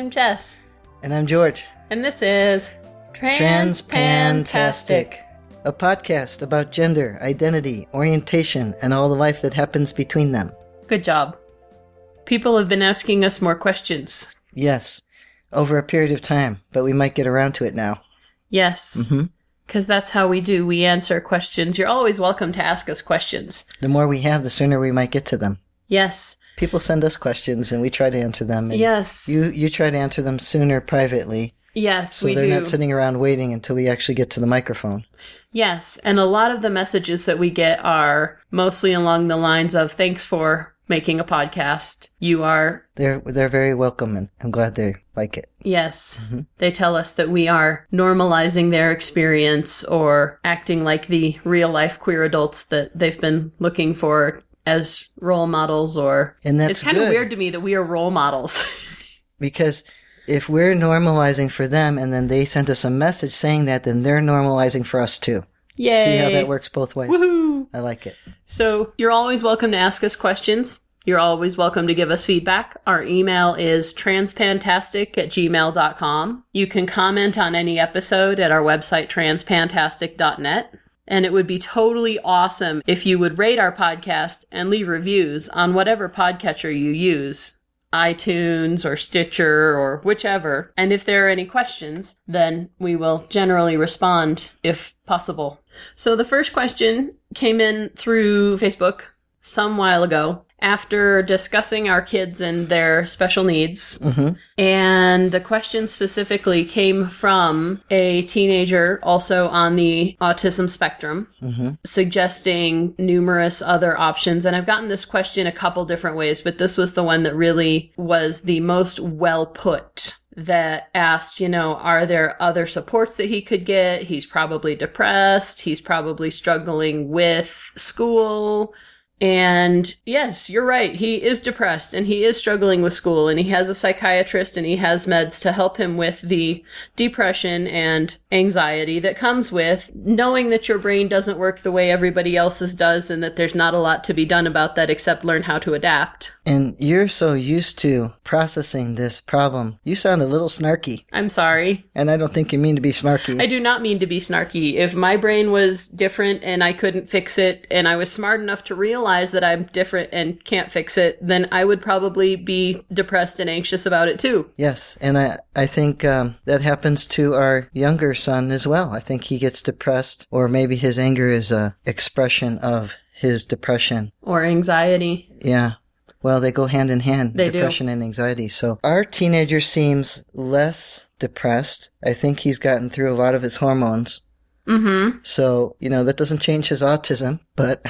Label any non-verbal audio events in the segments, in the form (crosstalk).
I'm Jess, And I'm George. and this is Trans Transpantastic, a podcast about gender, identity, orientation, and all the life that happens between them. Good job. People have been asking us more questions. Yes, over a period of time, but we might get around to it now. Yes, hmm because that's how we do. We answer questions. You're always welcome to ask us questions. The more we have, the sooner we might get to them. Yes, People send us questions, and we try to answer them. And yes, You you try to answer them sooner privately, yes, so they're do. not sitting around waiting until we actually get to the microphone. Yes, and a lot of the messages that we get are mostly along the lines of "Thanks for making a podcast. You are They're they're very welcome, and I'm glad they like it. Yes. Mhm. They tell us that we are normalizing their experience or acting like the real life queer adults that they've been looking for as role models or And that's it's kind of weird to me that we are role models. (laughs) Because if we're normalizing for them and then they sent us a message saying that, then they're normalizing for us too. Yay. See how that works both ways? Woohoo. I like it. So you're always welcome to ask us questions. You're always welcome to give us feedback. Our email is transpantastic at gmail.com. You can comment on any episode at our website, transpantastic.net. And it would be totally awesome if you would rate our podcast and leave reviews on whatever podcatcher you use iTunes or Stitcher or whichever. And if there are any questions, then we will generally respond if possible. So the first question came in through Facebook some while ago after discussing our kids and their special needs. hmm And the question specifically came from a teenager also on the autism spectrum hmm suggesting numerous other options. And I've gotten this question a couple different ways, but this was the one that really was the most well put. That asked, you know, are there other supports that he could get? He's probably depressed. He's probably struggling with school. And yes, you're right. He is depressed and he is struggling with school and he has a psychiatrist and he has meds to help him with the depression and anxiety that comes with knowing that your brain doesn't work the way everybody else's does and that there's not a lot to be done about that except learn how to adapt. And you're so used to processing this problem. You sound a little snarky, I'm sorry. and I don't think you mean to be snarky. I do not mean to be snarky. If my brain was different and I couldn't fix it and I was smart enough to realize that I'm different and can't fix it, then I would probably be depressed and anxious about it too. yes, and I I think um, that happens to our younger son as well. I think he gets depressed, or maybe his anger is a expression of his depression. Or anxiety. Yeah. Well, they go hand in hand, They do. depression and anxiety. So our teenager seems less depressed. I think he's gotten through a lot of his hormones. Mm-hmm. So, you know, that doesn't change his autism, but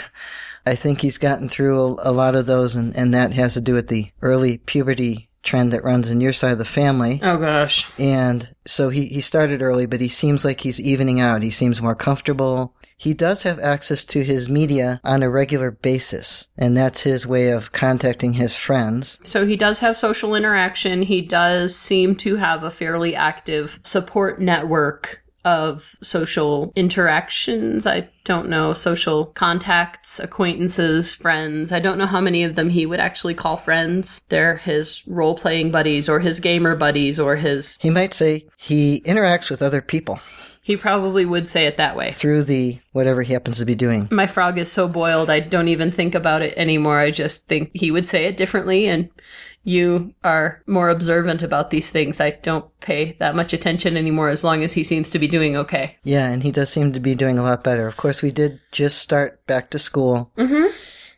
I think he's gotten through a, a lot of those, and, and that has to do with the early puberty trend that runs in your side of the family. Oh gosh. And so he, he started early, but he seems like he's evening out. He seems more comfortable. He does have access to his media on a regular basis, and that's his way of contacting his friends. So he does have social interaction. He does seem to have a fairly active support network of social interactions. I don't know, social contacts, acquaintances, friends. I don't know how many of them he would actually call friends. They're his role playing buddies or his gamer buddies or his. He might say he interacts with other people He probably would say it that way. through the whatever he happens to be doing. My frog is so boiled, I don't even think about it anymore. I just think he would say it differently, and you are more observant about these things. I don't pay that much attention anymore as long as he seems to be doing okay. Yeah, and he does seem to be doing a lot better. Of course, we did just start back to school, Mm-hmm.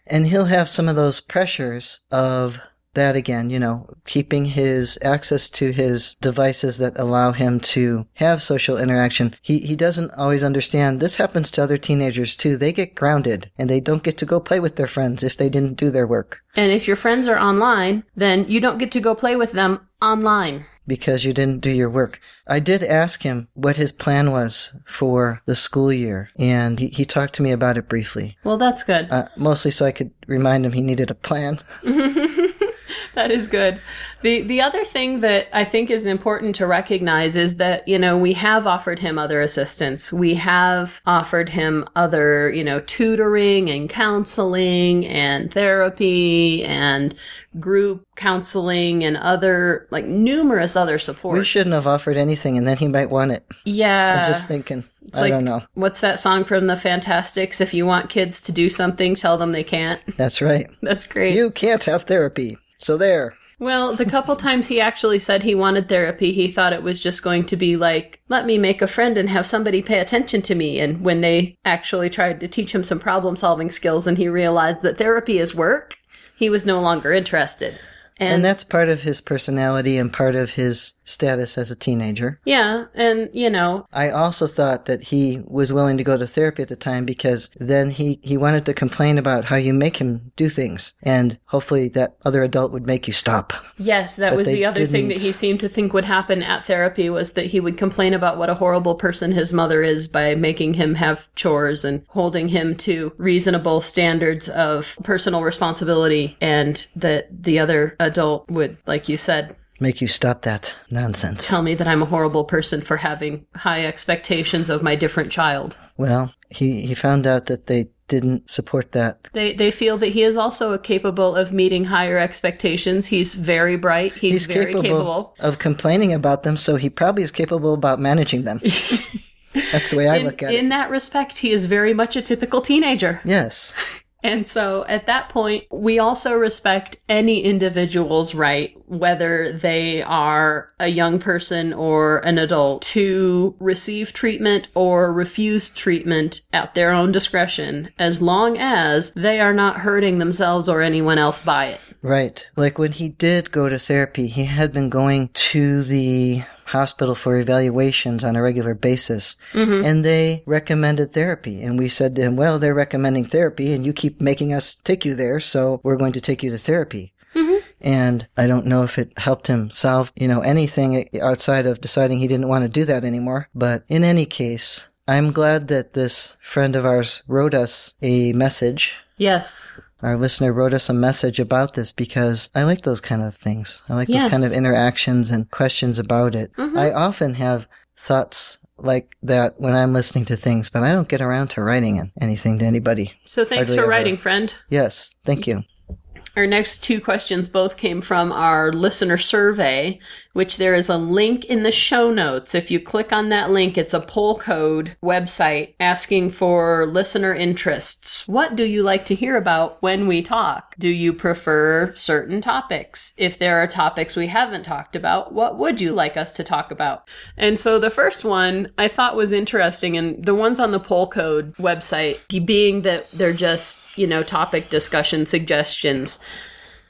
and he'll have some of those pressures of that again, you know, keeping his access to his devices that allow him to have social interaction. He he doesn't always understand. This happens to other teenagers too. They get grounded and they don't get to go play with their friends if they didn't do their work And if your friends are online, then you don't get to go play with them online. because you didn't do your work. I did ask him what his plan was for the school year, and he, he talked to me about it briefly. Well, that's good. Uh, mostly so I could remind him he needed a plan. (laughs) (laughs) that is good. The the other thing that I think is important to recognize is that, you know, we have offered him other assistance. We have offered him other, you know, tutoring and counseling and therapy and group counseling and other like numerous other supports. We shouldn't have offered anything and then he might want it. Yeah. I'm just thinking. It's I like- don't know. What's that song from the Fantasticks? If you want kids to do something, tell them they can't. That's right. (laughs) That's great. You can't have therapy. So there. Well, the couple times he actually said he wanted therapy, he thought it was just going to be like, let me make a friend and have somebody pay attention to me. And when they actually tried to teach him some problem solving skills and he realized that therapy is work, he was no longer interested. And, And that's part of his personality and part of his status as a teenager. yeah, and you know, I also thought that he was willing to go to therapy at the time because then he, he wanted to complain about how you make him do things. And hopefully that other adult would make you stop. yes, that But was the other thing that he seemed to think would happen at therapy was that he would complain about what a horrible person his mother is by making him have chores and holding him to reasonable standards of personal responsibility and that the other adult would, like you said, Make you stop that nonsense. tell me that I'm a horrible person for having high expectations of my different child. Well, he, he found out that they didn't support that. They they feel that he is also capable of meeting higher expectations. He's very bright. He's, He's very capable, capable. of complaining about them, so he probably is capable about managing them. (laughs) That's the way I in, look at in it. In that respect, he is very much a typical teenager. Yes. (laughs) And so at that point, we also respect any individual's right, whether they are a young person or an adult, to receive treatment or refuse treatment at their own discretion, as long as they are not hurting themselves or anyone else by it. Right. Like when he did go to therapy, he had been going to the hospital for evaluations on a regular basis. Mm-hmm. And they recommended therapy. And we said to him, well, they're recommending therapy and you keep making us take you there. So we're going to take you to therapy. Mm-hmm. And I don't know if it helped him solve, you know, anything outside of deciding he didn't want to do that anymore. But in any case, I'm glad that this friend of ours wrote us a message Yes. our listener wrote us a message about this because I like those kind of things. I like those kind of interactions and questions about it. Mm-hmm. I often have thoughts like that when I'm listening to things, but I don't get around to writing an- anything to anybody. So thanks Hardly for ever. writing, friend. Yes, thank you. Our next two questions both came from our listener survey, which there is a link in the show notes. If you click on that link, it's a poll code website asking for listener interests. What do you like to hear about when we talk? Do you prefer certain topics? If there are topics we haven't talked about, what would you like us to talk about? And so the first one I thought was interesting, and the ones on the poll code website, being that they're just you know, topic discussion suggestions.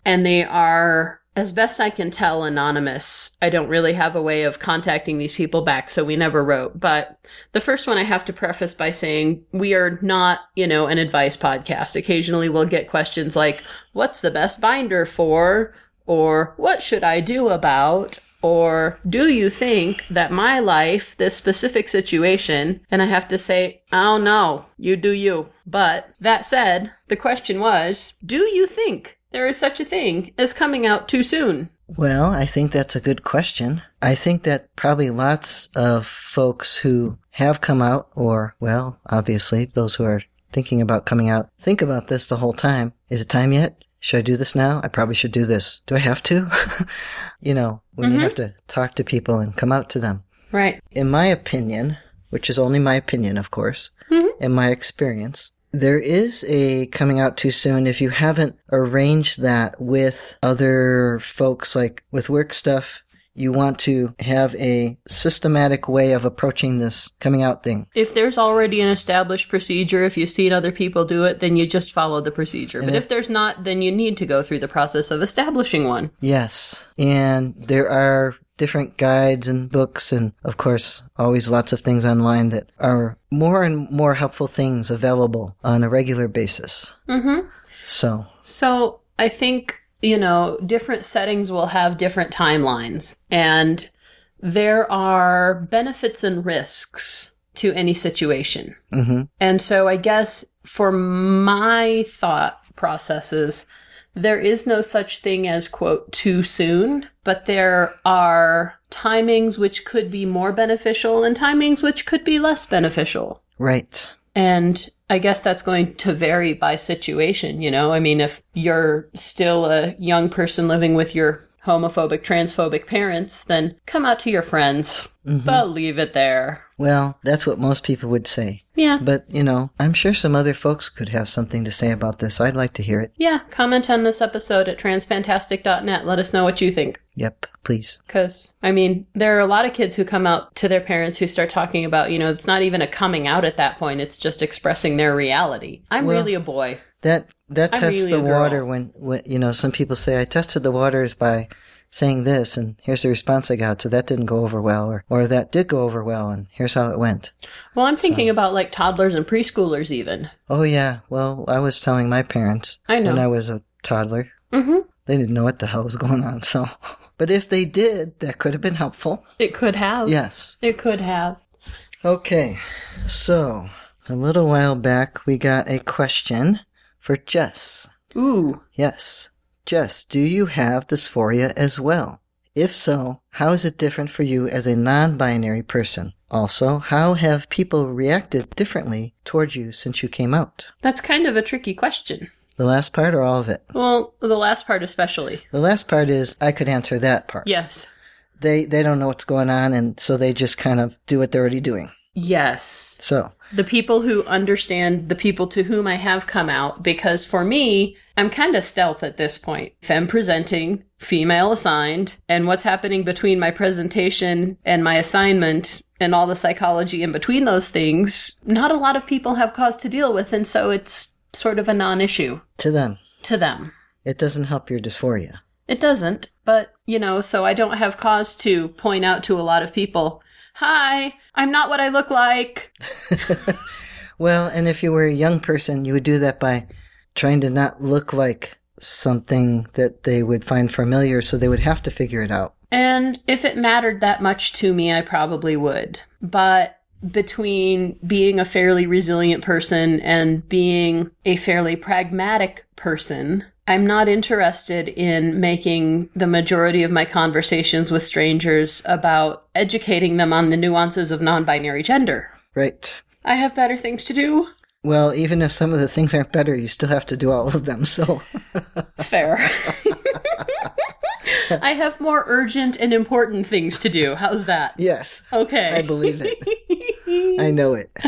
And they are, as best I can tell, anonymous. I don't really have a way of contacting these people back, so we never wrote. But the first one I have to preface by saying we are not, you know, an advice podcast. Occasionally we'll get questions like, what's the best binder for? Or what should I do about? Or do you think that my life, this specific situation, and I have to say, don't know, you do you. But that said, the question was, do you think there is such a thing as coming out too soon? Well, I think that's a good question. I think that probably lots of folks who have come out, or, well, obviously, those who are thinking about coming out, think about this the whole time. Is it time yet? Should I do this now? I probably should do this. Do I have to? (laughs) you know, when mm-hmm. you have to talk to people and come out to them. Right. In my opinion, which is only my opinion, of course, mm-hmm. in my experience, there is a coming out too soon if you haven't arranged that with other folks, like with work stuff. You want to have a systematic way of approaching this coming out thing. If there's already an established procedure, if you've seen other people do it, then you just follow the procedure. But if there's not, then you need to go through the process of establishing one. Yes. And there are different guides and books and of course always lots of things online that are more and more helpful things available on a regular basis. Mm-hmm. So, So I think, you know, different settings will have different timelines, and there are benefits and risks to any situation. mhm. And so I guess for my thought processes, there is no such thing as, quote, too soon, but there are timings which could be more beneficial and timings which could be less beneficial. Right. And I guess that's going to vary by situation, you know? I mean, if you're still a young person living with your homophobic, transphobic parents, then come out to your friends, mm-hmm. but leave it there. Well, that's what most people would say. Yeah. But, you know, I'm sure some other folks could have something to say about this. I'd like to hear it. Yeah, comment on this episode at transpantastic.net. Let us know what you think. Yep, please. Because, I mean, there are a lot of kids who come out to their parents who start talking about, you know, it's not even a coming out at that point, it's just expressing their reality. I'm Well- really a boy. That that I'm tests really the water when, when you know some people say I tested the waters by saying this and here's the response I got so that didn't go over well or or that did go over well and here's how it went. Well, I'm thinking about like toddlers and preschoolers, even. Oh yeah, well I was telling my parents I know. when I was a toddler. Mm-hmm. They didn't know what the hell was going on, so (laughs) but if they did, that could have been helpful. It could have. Yes. It could have. Okay. So, a little while back we got a question for Jess. Ooh. Yes. Jess, do you have dysphoria as well? If so, how is it different for you as a non binary person? Also, how have people reacted differently towards you since you came out? That's kind of a tricky question. The last part or all of it? Well, the last part especially. The last part is I could answer that part. Yes. They they don't know what's going on and so they just kind of do what they're already doing. Yes. So, the people who understand the people to whom I have come out, because for me, I'm kind of stealth at this point. Femme presenting, female assigned, and what's happening between my presentation and my assignment and all the psychology in between those things, not a lot of people have cause to deal with, and so it's sort of a non issue to them, to them. it doesn't help your dysphoria. It doesn't, but, you know, so I don't have cause to point out to a lot of people, Hi, I'm not what I look like. (laughs) Well, and if you were a young person, you would do that by trying to not look like something that they would find familiar, so they would have to figure it out. And if it mattered that much to me, I probably would. But between being a fairly resilient person and being a fairly pragmatic person, I'm not interested in making the majority of my conversations with strangers about educating them on the nuances of non binary gender. Right. I have better things to do. Well, even if some of the things aren't better, you still have to do all of them, so. (laughs) Fair. (laughs) I have more urgent and important things to do. How's that? yes, Okay. I believe it. I know it. (laughs)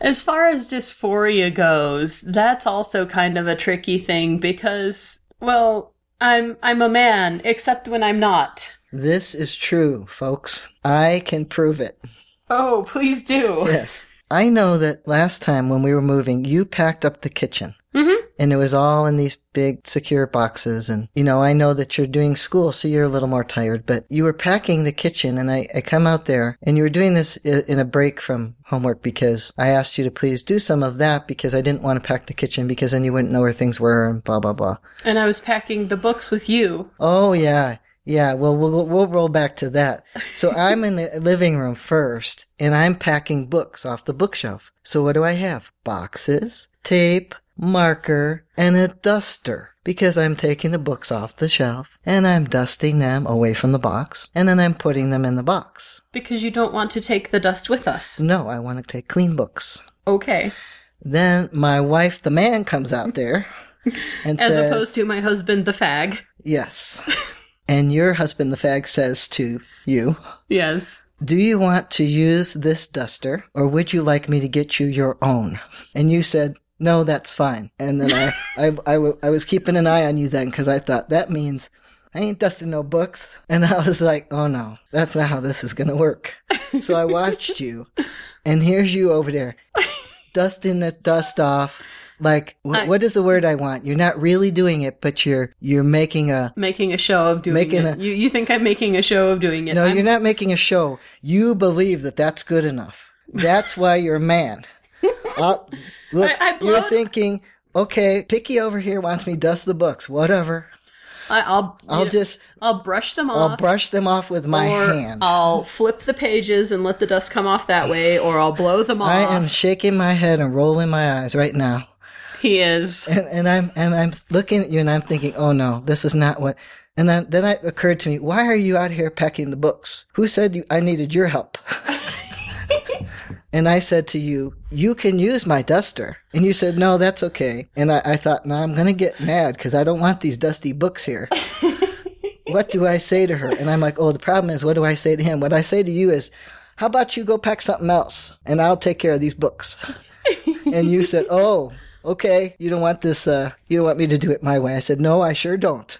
As far as dysphoria goes, that's also kind of a tricky thing because, well, I'm I'm a man, except when I'm not. This is true, folks. I can prove it. Oh, please do. Yes. I know that last time when we were moving, you packed up the kitchen. Mm-hmm. And it was all in these big secure boxes. And, you know, I know that you're doing school, so you're a little more tired, but you were packing the kitchen and I, I come out there and you were doing this in a break from homework because I asked you to please do some of that because I didn't want to pack the kitchen because then you wouldn't know where things were and blah, blah, blah. And I was packing the books with you. Oh, yeah. Yeah, well, we'll, we'll roll back to that. So (laughs) I'm in the living room first and I'm packing books off the bookshelf. So what do I have? Boxes, tape, marker, and a duster. Because I'm taking the books off the shelf and I'm dusting them away from the box and then I'm putting them in the box. Because you don't want to take the dust with us. No, I want to take clean books. Okay. Then my wife, the man, comes out there and (laughs) As says, opposed to my husband, the fag. Yes. (laughs) and your husband, the fag, says to you, Yes. Do you want to use this duster or would you like me to get you your own? And you said, No, that's fine. And then I, I, I, w- I was keeping an eye on you then because I thought that means I ain't dusting no books. (laughs) And I was like, Oh no, that's not how this is going to work. So I watched you and here's you over there dusting the dust off. Like, what is the word I want? You're not really doing it, but you're, you're making a, Making a show of doing Making it. a- you, you think I'm making a show of doing it. No, I'm- you're not making a show. You believe that that's good enough. That's why you're a man. Uh, look, I- I you're thinking, okay, Picky over here wants me to dust the books. Whatever. I, I'll, I'll yeah, just, I'll brush them off. I'll brush them off with my hand. I'll flip the pages and let the dust come off that way, or I'll blow them off. I am shaking my head and rolling my eyes right now. He is. And, and I'm and I'm looking at you and I'm thinking, oh no, this is not what. And then then it occurred to me, why are you out here packing the books? Who said you, I needed your help? (laughs) and I said to you, you can use my duster. And you said, no, that's okay. And I, I thought, no, I'm gonna get mad because I don't want these dusty books here. (laughs) what do I say to her? And I'm like, oh, the problem is, what do I say to him? What I say to you is, how about you go pack something else and I'll take care of these books? (laughs) and you said, oh, okay, you don't want this, uh, you don't want me to do it my way. I said, no, I sure don't.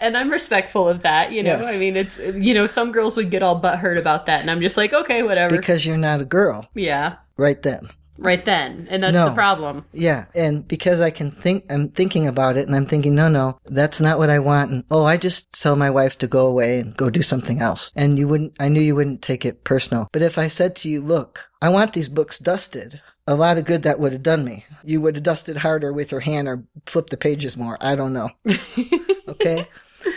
And I'm respectful of that, you know. Yes. I mean, it's you know, some girls would get all butthurt about that, and I'm just like, okay, whatever. Because you're not a girl yeah, right then. right then, and that's No. the problem. Yeah, and because I can think, I'm thinking about it, and I'm thinking, no, no, that's not what I want. And oh, I just tell my wife to go away and go do something else. And you wouldn't, I knew you wouldn't take it personal. But if I said to you, look, I want these books dusted, a lot of good that would have done me. You would have dusted harder with your hand or flipped the pages more. I don't know. (laughs) okay,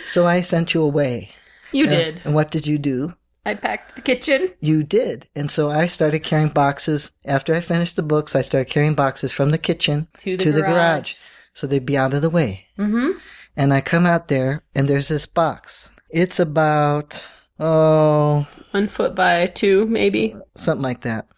so I sent you away. You And- did. And what did you do? I packed the kitchen. You did. And so I started carrying boxes. After I finished the books, I started carrying boxes from the kitchen To the garage. So they'd be out of the way. Mm-hmm. And I come out there and there's this box. It's about, oh, One foot by two, maybe. something like that.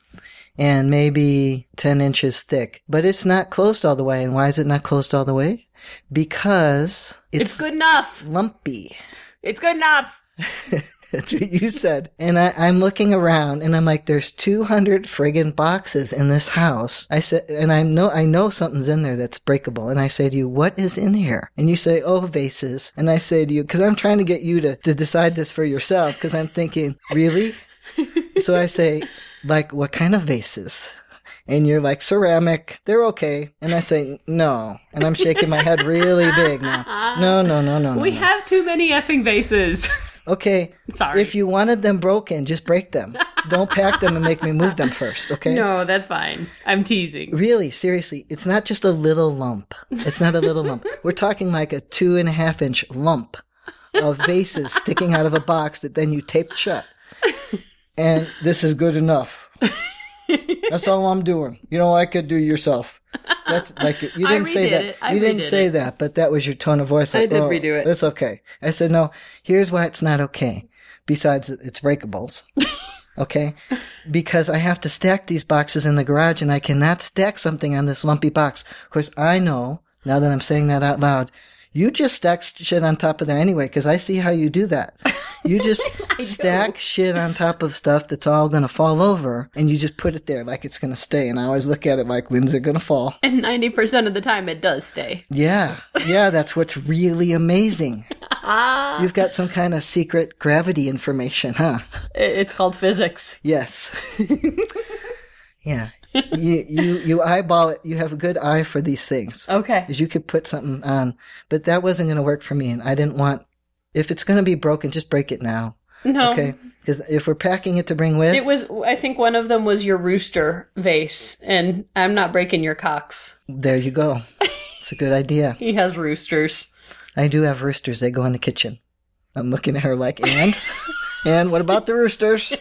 And maybe 10 inches thick. But it's not closed all the way. And why is it not closed all the way? Because It's, it's, good enough. lumpy. It's good enough. (laughs) That's what you said. And I, I'm looking around and I'm like, there's 200 friggin' boxes in this house. I said, and I know, I know something's in there that's breakable. And I say to you, what is in here? And you say, oh, vases. And I say to you, cause I'm trying to get you to, to decide this for yourself. Cause I'm thinking, really? (laughs) so I say, like, what kind of vases? And you're like, ceramic, they're okay. And I say, no. And I'm shaking my head really big now. No, no, no, no, no. We no. have too many effing vases. (laughs) Okay. Sorry. If you wanted them broken, just break them. Don't pack them and make me move them first, okay? no, that's fine. I'm teasing. Really, seriously, it's not just a little lump. It's not a little lump. (laughs) We're talking like a two and a half inch lump of vases sticking out of a box that then you taped shut. And this is good enough. That's all I'm doing. You know, I could do yourself. That's like you (laughs) didn't say that. it. I You didn't say it. that, but that was your tone of voice. I did "Oh, redo it." It's okay. I said no. Here's why it's not okay. Besides, it's breakables. (laughs) Okay, because I have to stack these boxes in the garage, and I cannot stack something on this lumpy box. Of course, I know now that I'm saying that out loud. You just stack shit on top of there anyway, because I see how you do that. You (laughs) just stack shit on top of stuff that's all gonna fall over, and you just put it there like it's gonna stay. And I always look at it like, when's it gonna fall? And 90% of the time it does stay. Yeah, yeah, that's what's really amazing. Ah. (laughs) You've got some kind of secret gravity information, huh? It's called physics. Yes. (laughs) yeah. You you you eyeball it. You have a good eye for these things. Okay. Because you could put something on, but that wasn't going to work for me, and I didn't want. If it's going to be broken, just break it now, No. okay? Because if we're packing it to bring with, It was, I think one of them was your rooster vase, and I'm not breaking your cocks. there you go. It's a good idea. (laughs) He has roosters. I do have roosters. They go in the kitchen. I'm looking at her like, and (laughs) and what about the roosters?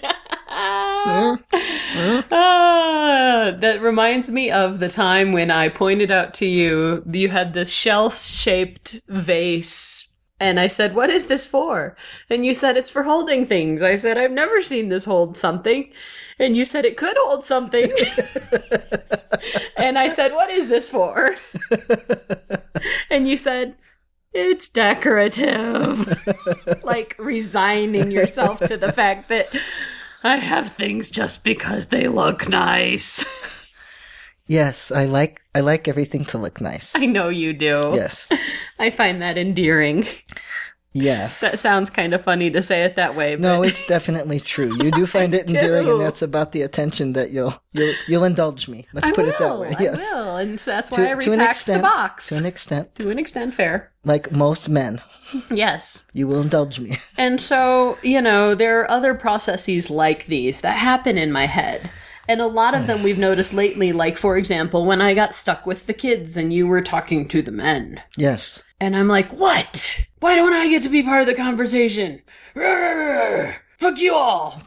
Ah, that reminds me of the time when I pointed out to you you had this shell shaped vase. And I said, What is this for? And you said, It's for holding things. I said, I've never seen this hold something. And you said, It could hold something. (laughs) and I said, What is this for? (laughs) and you said, It's decorative. (laughs) like resigning yourself to the fact that I have things just because they look nice. Yes, I like I like everything to look nice. I know you do. Yes, (laughs) I find that endearing. yes. That sounds kind of funny to say it that way. But No, it's definitely true. (laughs) You do find it do. endearing, and that's about the attention that you'll you'll you'll indulge me. Let's I put will, it that way. Yes, I will, and so that's why I to, to an extent. the box. To an extent, to an extent, fair. like most men, Yes. you will indulge me. (laughs) And so, you know, there are other processes like these that happen in my head. And a lot of them we've noticed lately, like, for example, when I got stuck with the kids and you were talking to the men. Yes. And I'm like, what? Why don't I get to be part of the conversation? (laughs) Fuck you all.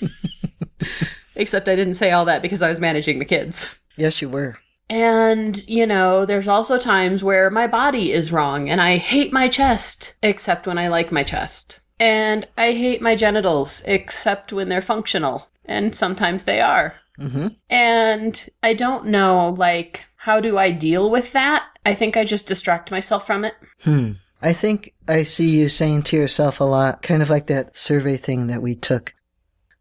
(laughs) Except I didn't say all that because I was managing the kids. Yes, you were. And, you know, there's also times where my body is wrong and I hate my chest, except when I like my chest. And I hate my genitals, except when they're functional. And sometimes they are. Mm-hmm. And I don't know, like, how do I deal with that? I think I just distract myself from it. Hmm. I think I see you saying to yourself a lot, kind of like that survey thing that we took.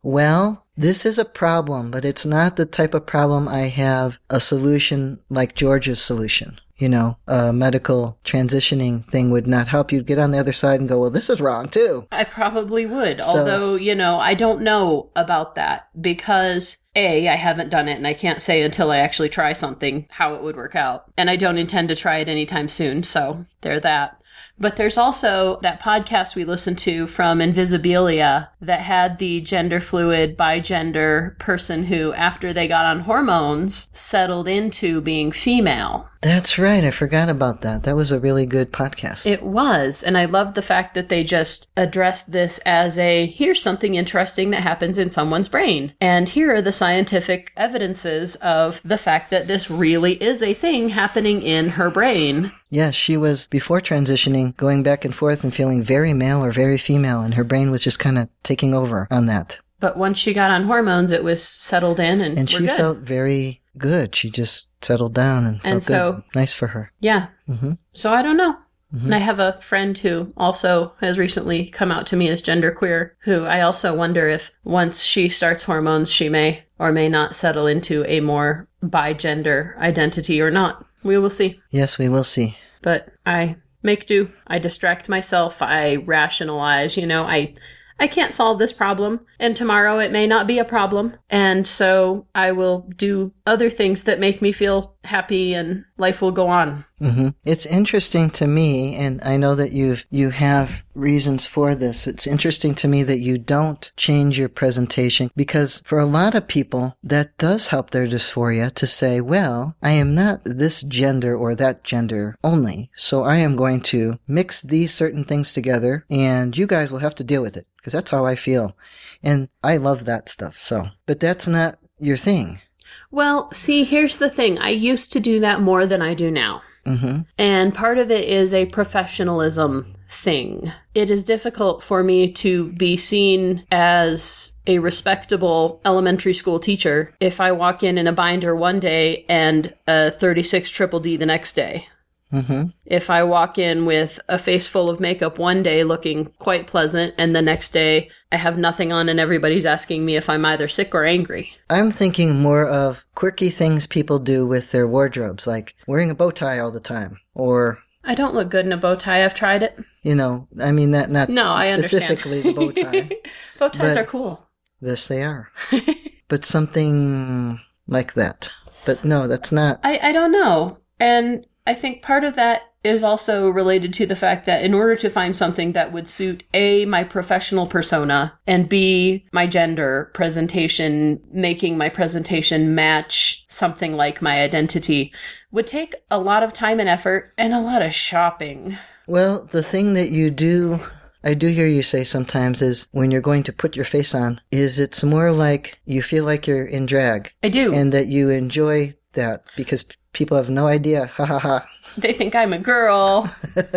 Well, this is a problem, but it's not the type of problem I have a solution like George's solution. You know, a medical transitioning thing would not help you get on the other side and go, well, this is wrong too. I probably would. So- Although, you know, I don't know about that because A, I haven't done it and I can't say until I actually try something how it would work out. And I don't intend to try it anytime soon. So there that. But there's also that podcast we listened to from Invisibilia that had the gender fluid, bigender person who, after they got on hormones, settled into being female. That's right. I forgot about that. That was a really good podcast. It was. And I love the fact that they just addressed this as a here's something interesting that happens in someone's brain. And here are the scientific evidences of the fact that this really is a thing happening in her brain. Yes, she was before transitioning, going back and forth and feeling very male or very female, and her brain was just kind of taking over on that. But once she got on hormones, it was settled in and, And she good. felt very good. She just settled down and felt And so- good. Nice for her. yeah. hmm So I don't know. Mhm. And I have a friend who also has recently come out to me as genderqueer, who I also wonder if once she starts hormones, she may or may not settle into a more bi-gender identity or not. We will see. Yes, we will see. But I make do. I distract myself. I rationalize, you know, I I can't solve this problem, and tomorrow it may not be a problem. And so I will do other things that make me feel happy and life will go on. hmm It's interesting to me, and I know that you've you have reasons for this. It's interesting to me that you don't change your presentation because for a lot of people that does help their dysphoria to say, "Well, I am not this gender or that gender only, so I am going to mix these certain things together, and you guys will have to deal with it." Because that's how I feel, and I love that stuff. So, but that's not your thing. Well, see, here's the thing. I used to do that more than I do now. hmm And part of it is a professionalism thing. It is difficult for me to be seen as a respectable elementary school teacher if I walk in in a binder one day and a 36 triple D the next day. Hmm If I walk in with a face full of makeup one day looking quite pleasant and the next day I have nothing on and everybody's asking me if I'm either sick or angry. I'm thinking more of quirky things people do with their wardrobes, like wearing a bow tie all the time, or I don't look good in a bow tie. I've tried it. you know, I mean that not No, I specifically the bow tie. (laughs) bow ties are cool. yes, they are, (laughs) but something like that. But no, that's not. I, I don't know. And I think part of that is also related to the fact that in order to find something that would suit A, my professional persona, and B, my gender presentation, making my presentation match something like my identity, would take a lot of time and effort and a lot of shopping. Well, the thing that you do. I do hear you say sometimes is when you're going to put your face on, is it's more like you feel like you're in drag I do. and that you enjoy that because people have no idea. Ha ha ha. they think I'm a girl. (laughs)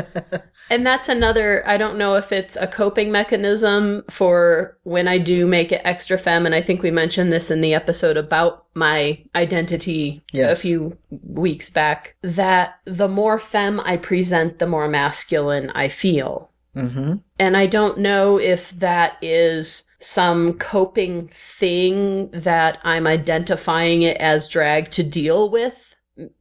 And that's another, I don't know if it's a coping mechanism for when I do make it extra femme. And I think we mentioned this in the episode about my identity Yes. a few weeks back that the more femme I present, the more masculine I feel. hmm And I don't know if that is some coping thing that I'm identifying it as drag to deal with,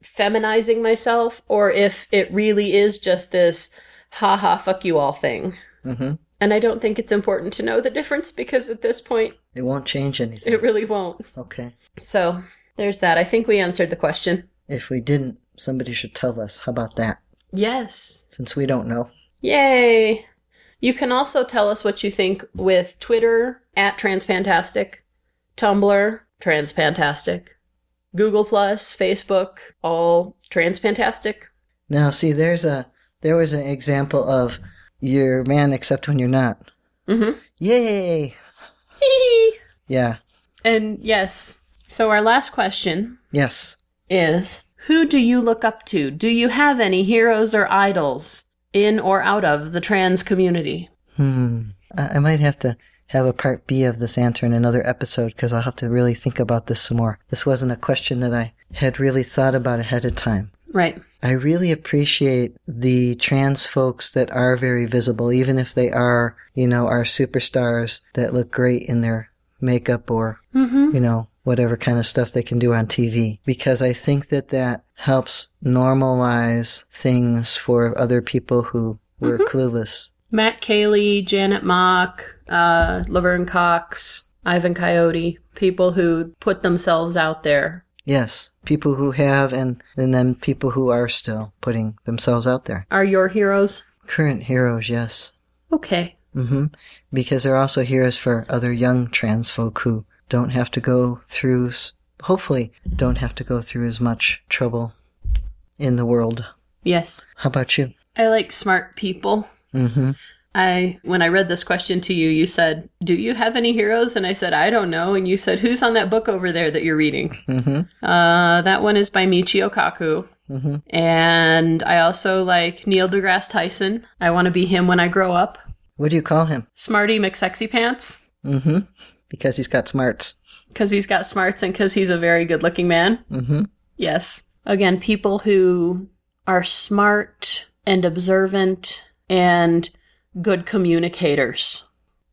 feminizing myself, or if it really is just this ha ha fuck you all thing. hmm And I don't think it's important to know the difference because at this point It won't change anything. it really won't. Okay. So there's that. I think we answered the question. If we didn't, somebody should tell us. How about that? Yes. Since we don't know. Yay! You can also tell us what you think with Twitter at Transpantastic, Tumblr Transpantastic, Google Plus, Facebook, all Transpantastic. Now, see, there's a there was an example of you're man except when you're not. Mm-hmm. Yay! Yeah. and yes. So our last question Yes. is Who do you look up to? Do you have any heroes or idols in or out of the trans community? Hmm. I, I might have to have a part B of this answer in another episode because I'll have to really think about this some more. This wasn't a question that I had really thought about ahead of time. Right. I really appreciate the trans folks that are very visible, even if they are, you know, our superstars that look great in their makeup or, Mm-hmm. you know, whatever kind of stuff they can do on TV. Because I think that that helps normalize things for other people who were clueless. Matt Kailey, Janet Mock, uh, Laverne Cox, Ivan Coyote, people who put themselves out there. Yes, people who have and, and then people who are still putting themselves out there. Are your heroes? Current heroes, yes. Okay. hmm Because they're also heroes for other young trans folk who don't have to go through, hopefully, don't have to go through as much trouble in the world. Yes. How about you? I like smart people. Hmm I when I read this question to you, you said, "Do you have any heroes?" And I said, "I don't know." And you said, "Who's on that book over there that you're reading?" hmm Uh, that one is by Michio Kaku. hmm And I also like Neil deGrasse Tyson. I want to be him when I grow up. What do you call him? Smarty McSexy Pants Mm-hmm. Because he's got smarts. because he's got smarts and because he's a very good-looking man. Mm-hmm. Yes. Again, people who are smart and observant and good communicators.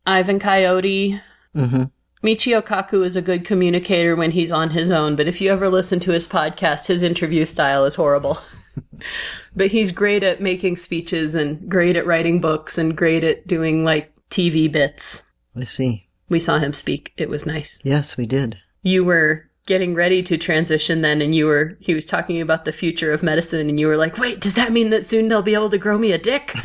Ivan Coyote. hmm Michio Kaku is a good communicator when he's on his own, but if you ever listen to his podcast, his interview style is horrible. (laughs) but he's great at making speeches and great at writing books and great at doing like TV bits. I see. We saw him speak. It was nice. Yes, we did. You were getting ready to transition then and you were he was talking about the future of medicine and you were like, "Wait, does that mean that soon they'll be able to grow me a dick?" (laughs)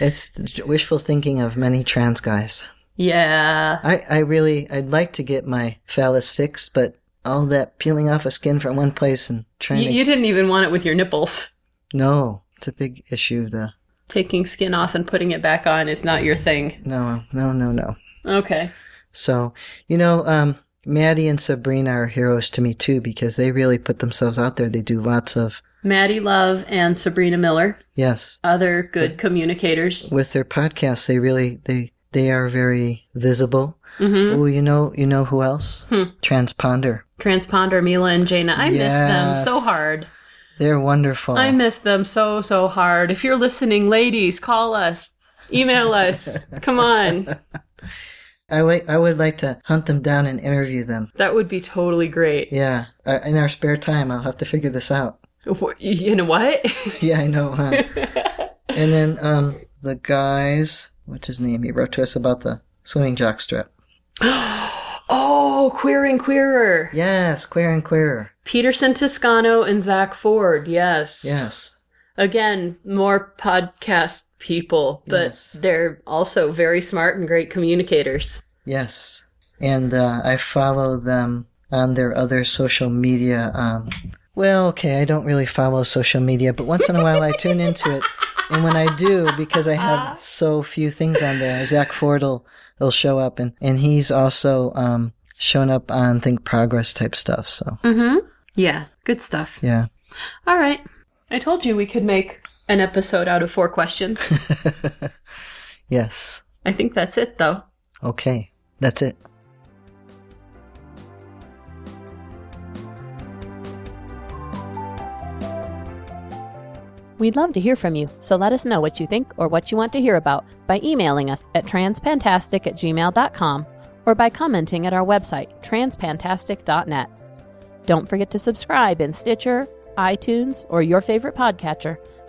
it's wishful thinking of many trans guys. yeah. I, I really, I'd like to get my phallus fixed, but all that peeling off a skin from one place and trying You, to. you didn't even want it with your nipples. no, it's a big issue. The Taking skin off and putting it back on is not your thing. no, no, no, no. Okay. So you know, um, Maddie and Sabrina are heroes to me too because they really put themselves out there. They do lots of Maddie Love and Sabrina Miller, yes other good communicators. with their podcasts. They really they they are very visible. hmm Oh, you know, you know who else? Hmm. Transponder. Transponder, Mila and Jaina. I miss them so hard. They're wonderful. I miss them so, so hard. If you're listening, ladies, call us, email us. (laughs) Come on. (laughs) I wait. I would like to hunt them down and interview them. That would be totally great. Yeah, uh, in our spare time, I'll have to figure this out. You know what? (laughs) Yeah, I know. Huh? (laughs) and then um, the guys. What's his name? He wrote to us about the swimming jockstrap. (gasps) oh, Queer and Queerer. Yes, queer and queerer. Peterson Toscano and Zack Ford. Yes. Yes. Again, more podcast people, but Yes. they're also very smart and great communicators. Yes. And uh, I follow them on their other social media. Um, well, okay, I don't really follow social media, but once in a while I tune into it. And when I do, because I have so few things on there, Zack Ford will, will show up, and, and he's also um, shown up on Think Progress type stuff. So, Mm-hmm. Yeah, good stuff. yeah. All right. I told you we could make an episode out of four questions. (laughs) yes. I think that's it, though. Okay. That's it. We'd love to hear from you, so let us know what you think or what you want to hear about by emailing us at transpantastic at gmail.com or by commenting at our website, transpantastic.net. Don't forget to subscribe in Stitcher, iTunes, or your favorite podcatcher,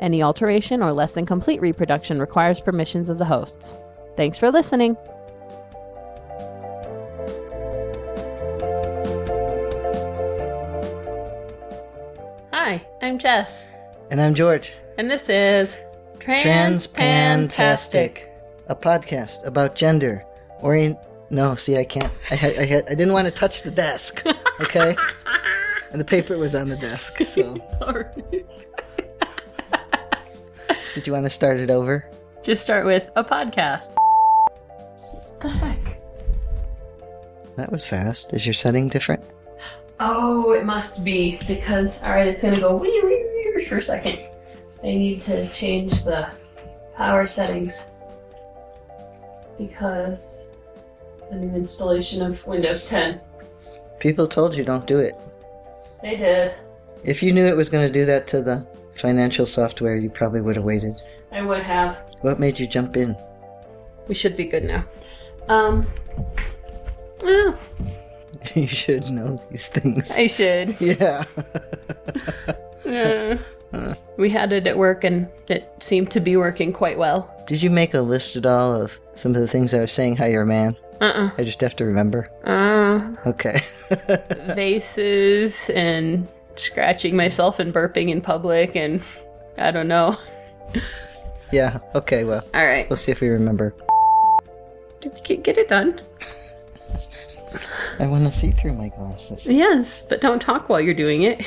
Any alteration or less than complete reproduction requires permissions of the hosts. Thanks for listening. Hi, I'm Jess. And I'm George. And this is Transpantastic, a podcast about gender. Orient. No, see, I can't. I had, I had, I didn't want to touch the desk. Okay, (laughs) and the paper was on the desk. So, (laughs) did you want to start it over? Just start with a podcast. What the heck? That was fast. Is your setting different? Oh, it must be because all right, it's gonna go wee, wee, wee for a second. I need to change the power settings because the new installation of Windows 10. People told you don't do it. They did. If you knew it was going to do that to the financial software, you probably would have waited. I would have. What made you jump in? We should be good now. Um. Oh, (laughs) you should know these things. I should. (laughs) yeah. (laughs) Uh, we had it at work and it seemed to be working quite well. Did you make a list at all of some of the things I was saying how you're a man? Uh I just have to remember. Uh. Okay. Vases and scratching myself and burping in public and I don't know. yeah, okay, well, All right. we'll see if we remember. Did you get- get it done? I want to see through my glasses. Yes, but don't talk while you're doing it.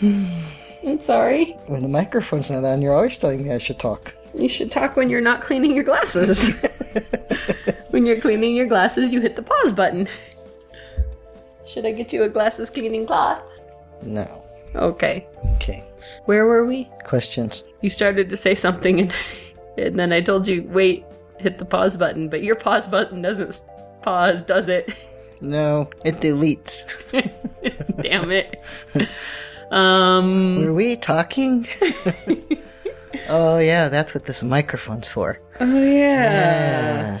(sighs) I'm sorry. When the microphone's not on, you're always telling me I should talk. You should talk when you're not cleaning your glasses. (laughs) when you're cleaning your glasses, you hit the pause button. Should I get you a glasses cleaning cloth? No. Okay. Okay. Where were we? Questions? You started to say something and, and then I told you, wait, hit the pause button, but your pause button doesn't pause, does it? No, it deletes. (laughs) Damn it. Um, Were we talking? (laughs) oh, yeah, that's what this microphone's for. oh yeah. Yeah.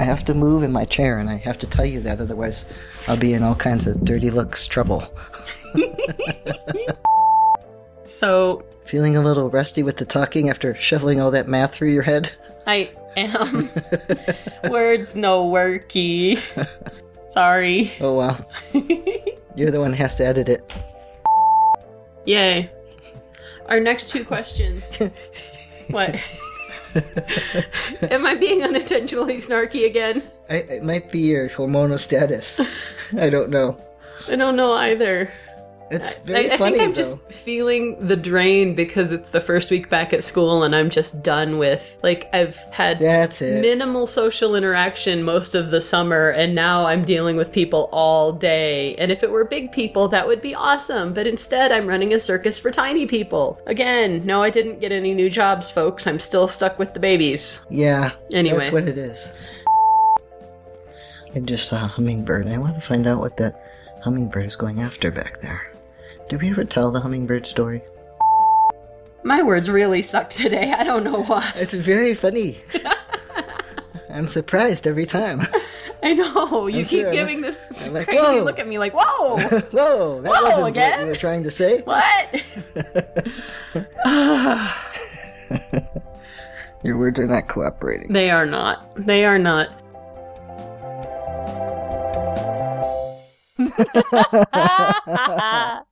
I have to move in my chair and I have to tell you that, otherwise, I'll be in all kinds of dirty looks trouble. (laughs) So Feeling a little rusty with the talking after shoveling all that math through your head? I am. (laughs) Words no worky. (laughs) Sorry. Oh, well. You're the one who has to edit it. Yay. Our next two questions. what? (laughs) Am I being unintentionally snarky again? I, it might be your hormonal status. I don't know. I don't know either. It's I, very I funny, think I'm though. just feeling the drain because it's the first week back at school and I'm just done with like I've had That's it. minimal social interaction most of the summer and now I'm dealing with people all day. And if it were big people that would be awesome, but instead I'm running a circus for tiny people. Again, no I didn't get any new jobs folks. I'm still stuck with the babies. yeah. Anyway. That's what it is. I just saw a hummingbird. I want to find out what that hummingbird is going after back there. Did we ever tell the hummingbird story? My words really suck today. I don't know why. It's very funny. (laughs) I'm surprised every time. I know. You I'm keep sure, giving this I'm crazy "Whoa." look at me like, whoa! (laughs) Whoa, that Whoa, wasn't what again? you were trying to say. (laughs) what? (sighs) Your words are not cooperating. They are not. They are not.